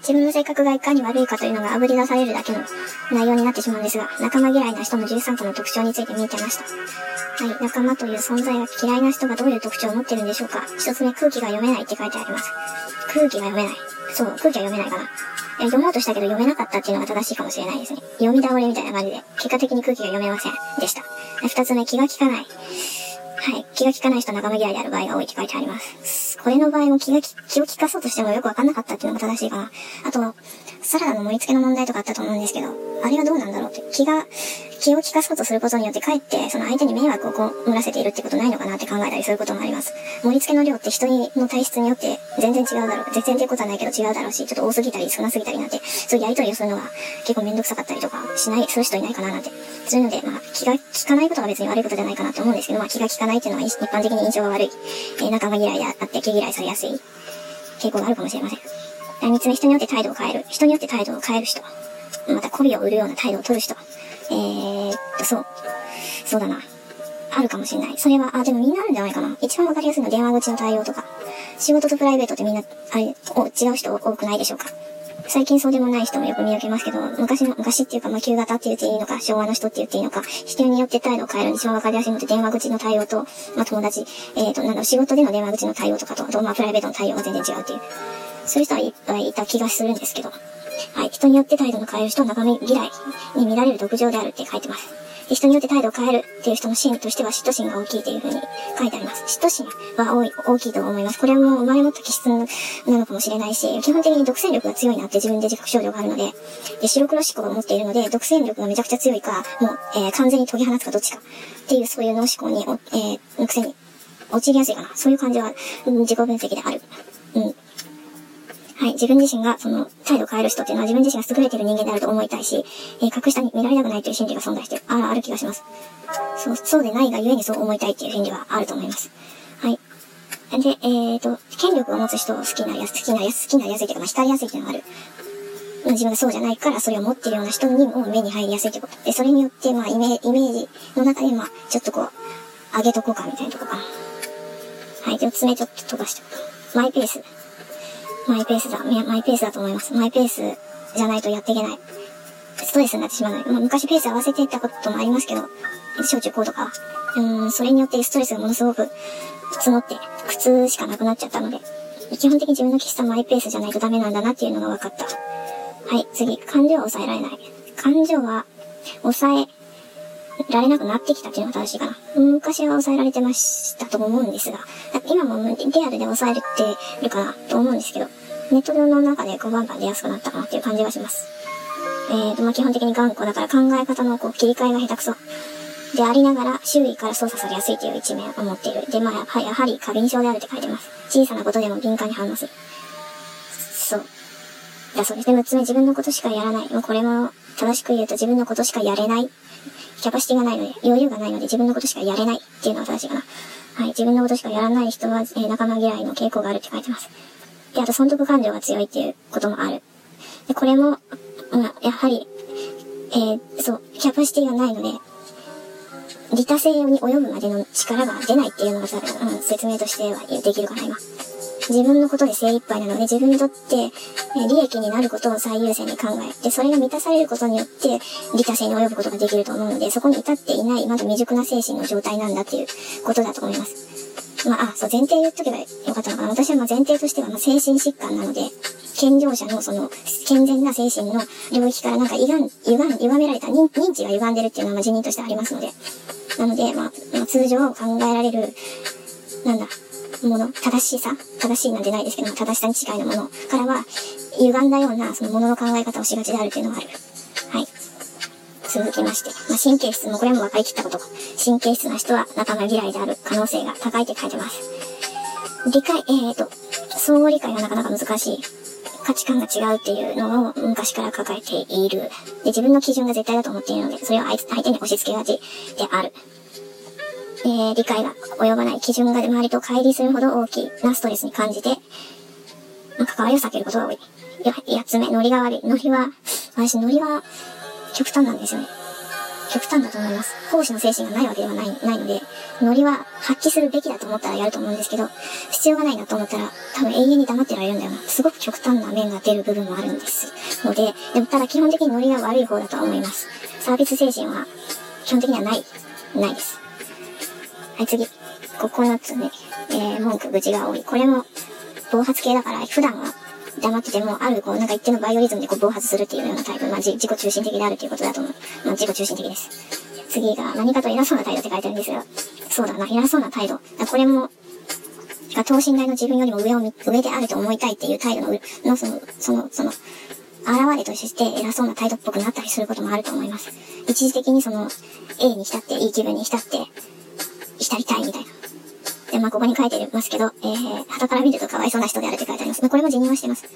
自分の性格がいかに悪いかというのが炙り出されるだけの内容になってしまうんですが、仲間嫌いな人の13個の特徴について見てました。はい、仲間という存在が嫌いな人がどういう特徴を持ってるんでしょうか。一つ目、空気が読めないって書いてあります。空気が読めない。そう、空気は読めないかな。読もうとしたけど読めなかったっていうのが正しいかもしれないですね。読み倒れみたいな感じで、結果的に空気が読めませんでした。二つ目、気が利かない。はい。気が利かない人仲間嫌いである場合が多いって書いてあります。これの場合も気が気を利かそうとしてもよくわかんなかったっていうのが正しいかな。あと、サラダの盛り付けの問題とかあったと思うんですけど、あれはどうなんだろうって。気が、気を利かそうとすることによってかえって、その相手に迷惑をこう、漏らせているってことないのかなって考えたりすることもあります。盛り付けの量って人の体質によって全然違うだろう。全然っていうことはないけど違うだろうし、ちょっと多すぎたり少なすぎたりなんて、そういうやりとりをするのが結構めんどくさかったりとかしない、する人いないかななんて。そういうので、まあ、気が利かないことは別に悪いことじゃないかなと思うんですけど、まあ、気が利かないっていうのは一般的に印象が悪い、え、仲間嫌いであって気嫌いされやすい傾向があるかもしれません。三つ目、人によって態度を変える。人によって態度を変える人。また媚びを売るような態度を取る人。えー、っと、そう。そうだな。あるかもしれない。それは、あ、でもみんなあるんじゃないかな。一番わかりやすいのは電話口の対応とか。仕事とプライベートってみんな、あれ、お違う人多くないでしょうか。最近そうでもない人もよく見分けますけど、昔の、昔っていうか、まあ、旧型って言っていいのか、昭和の人って言っていいのか、人によって態度を変える一番わかりやすいのって電話口の対応と、まあ、友達、えっ、ー、と、なんだろう、仕事での電話口の対応とかと、あと、まあ、プライベートの対応が全然違うっていう。そういう人はいっぱいいた気がするんですけど、はい、人によって態度の変える人は仲間嫌いに見られる特徴であるって書いてます。で人によって態度を変えるっていう人のシーンとしては嫉妬心が大きいというふうに書いてあります。嫉妬心は多い、大きいと思います。これはもう生まれ持った気質なのかもしれないし、基本的に独占力が強いなって自分で自覚症状があるので、で白黒思考を持っているので、独占力がめちゃくちゃ強いか、もう、えー、完全に解き放つかどっちかっていうそういう脳思考に、えー、癖に陥りやすいかな。そういう感じは、うん、自己分析である。うん。自分自身が、その、態度を変える人っていうのは自分自身が優れてる人間であると思いたいし、えー、格下に見られたくないという心理が存在してる、あある気がします。そう、そうでないがゆえにそう思いたいっていう心理はあると思います。はい。で、えっ、ー、と、権力を持つ人を好きなやつ、好きなやつ、好きなやつっていうか、まあ、光りやすいっていうのがある。自分がそうじゃないから、それを持ってるような人にも目に入りやすいってこと。で、それによって、まあ、イメイメージの中で、まあ、ちょっとこう、上げとこうかみたいなとこかな。はい。四つ目ちょっと飛ばしておく。マイペース。マイペースだ、マイペースだと思います。マイペースじゃないとやっていけない。ストレスになってしまうので、まあ、昔ペース合わせていったこともありますけど、小中高とか、うん、それによってストレスがものすごく積もって、苦痛しかなくなっちゃったので、基本的に自分の喫茶マイペースじゃないとダメなんだなっていうのが分かった。はい、次、感情は抑えられない。感情は抑えられなくなってきたっていうのが正しいかな。昔は抑えられてましたと思うんですが、今もリアルで抑えてるかなと思うんですけど、ネットの中でこうバンバン出やすくなったかなっていう感じがします。えーと、まあ、基本的に頑固だから考え方のこう切り替えが下手くそ。でありながら周囲から操作されやすいという一面を持っている。で、まあ、やはり過敏症であるって書いてます。小さなことでも敏感に反応する。そう。だそうです。で、6つ目、自分のことしかやらない。もうこれも正しく言うと自分のことしかやれない。キャパシティがないので、余裕がないので自分のことしかやれないっていうのが正しいかな。はい。自分のことしかやらない人は、えー、仲間嫌いの傾向があるって書いてます。で、あと損得感情が強いっていうこともある。で、これも、まあ、やはり、えー、そう、キャパシティがないので、利他性に及ぶまでの力が出ないっていうのがさ、うん、説明としてはできるかな、今。自分のことで精一杯なので、自分にとって、え利益になることを最優先に考えて、それが満たされることによって、利他性に及ぶことができると思うので、そこに至っていない、まだ未熟な精神の状態なんだっていうことだと思います。まあ、あ、そう、前提言っとけばよかったのかな。私はまあ前提としては、ま、精神疾患なので、健常者のその、健全な精神の領域からなんか、歪ん、歪、歪められた認認知が歪んでるっていうのは、まあ、辞任としてありますので、なので、まあ、まあ、通常考えられる、なんだ、もの、正しさ正しいなんてないですけども、正しさに近いなものからは、歪んだような、そのものの考え方をしがちであるっていうのがある。はい。続きまして、まあ、神経質もこれも分かりきったこと。神経質な人は仲間嫌いである可能性が高いって書いてます。理解、えーと、相互理解がなかなか難しい。価値観が違うっていうのを昔から抱えている。で、自分の基準が絶対だと思っているので、それを相手に押し付けがちである。えー、理解が及ばない基準が周りと乖離するほど大きなストレスに感じて、ま関わりを避けることが多い。や、八つ目、ノリが悪い。ノリは、私ノリは極端なんですよね。極端だと思います。奉仕の精神がないわけではないないので、ノリは発揮するべきだと思ったらやると思うんですけど、必要がないなと思ったら、多分永遠に黙ってられるんだよな。すごく極端な面が出る部分もあるんですので、でもただ基本的にノリが悪い方だとは思います。サービス精神は基本的にはない、ないです。はい、次。9つね、えー、文句、愚痴が多い。これも、暴発系だから、普段は黙ってても、ある、こう、なんか一定のバイオリズムでこう暴発するっていうようなタイプ。まあ、自己中心的であるということだと思う。まあ、自己中心的です。次が、何かと偉そうな態度って書いてあるんですが、そうだな、偉そうな態度。これも、が等身大の自分よりも上を上であると思いたいっていう態度の、の、その、その、その、現れとして偉そうな態度っぽくなったりすることもあると思います。一時的にその、A に浸って、いい気分に浸って、浸りたいみたいな。で、まあ、ここに書いてますけど、えー、旗から見るとかわいそうな人であるって書いてあります。まあ、これも辞任はしてます。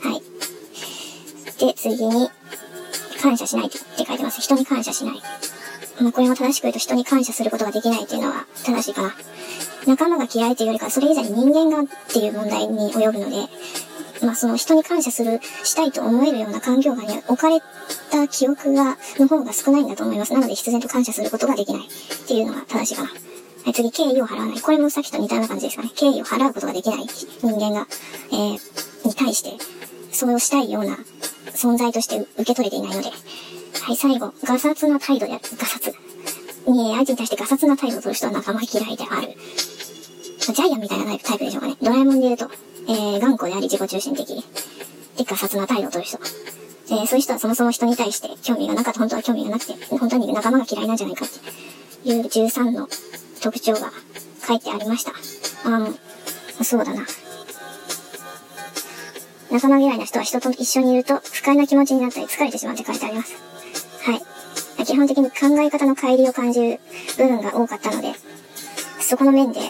はい。で、次に、感謝しないって書いてます。人に感謝しない。まあ、これも正しく言うと人に感謝することができないっていうのは正しいかな。仲間が嫌いというよりか、それ以前に人間がっていう問題に及ぶので、まあその人に感謝する、したいと思えるような環境下に置かれた記憶が、の方が少ないんだと思います。なので必然と感謝することができないっていうのが正しいかな。はい、次、敬意を払わない。これもさっきと似たような感じですかね。敬意を払うことができない人間が、えー、に対して、それをしたいような存在として受け取れていないので。はい、最後、ガサツな態度で。ガサツ。に、相手に対してガサツな態度を取る人は仲間嫌いである。ジャイアンみたいなタイプでしょうかね。ドラえもんで言うと、えー、頑固であり自己中心的で、ガサツな態度を取る人。えー、そういう人はそもそも人に対して興味がなかった、本当は興味がなくて、本当に仲間が嫌いなんじゃないかっていう13の特徴が書いてありました。ああ、そうだな。仲間嫌いな人は人と一緒にいると不快な気持ちになったり疲れてしまうって書いてあります。はい。基本的に考え方の乖離を感じる部分が多かったので、そこの面で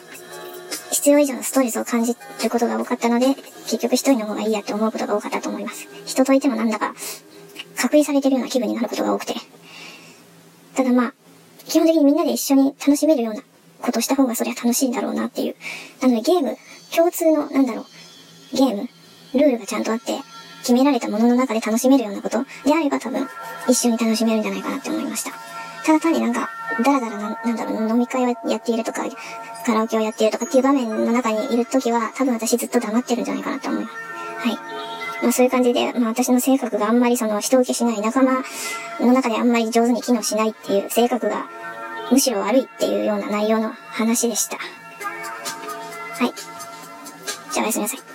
必要以上のストレスを感じることが多かったので、結局一人の方がいいやって思うことが多かったと思います。人といてもなんだか隔離されてるような気分になることが多くて。ただまあ、基本的にみんなで一緒に楽しめるようなことした方がそりゃ楽しいんだろうなっていう。なのでゲーム、共通の、なんだろう、ゲーム、ルールがちゃんとあって、決められたものの中で楽しめるようなことであれば多分、一緒に楽しめるんじゃないかなって思いました。ただ単になんか、だらだらな、なんだろう、飲み会をやっているとか、カラオケをやっているとかっていう場面の中にいるときは、多分私ずっと黙ってるんじゃないかなと思います。はい。まあそういう感じで、まあ私の性格があんまりその人受けしない仲間の中であんまり上手に機能しないっていう性格がむしろ悪いっていうような内容の話でした。はい。じゃあおやすみなさい。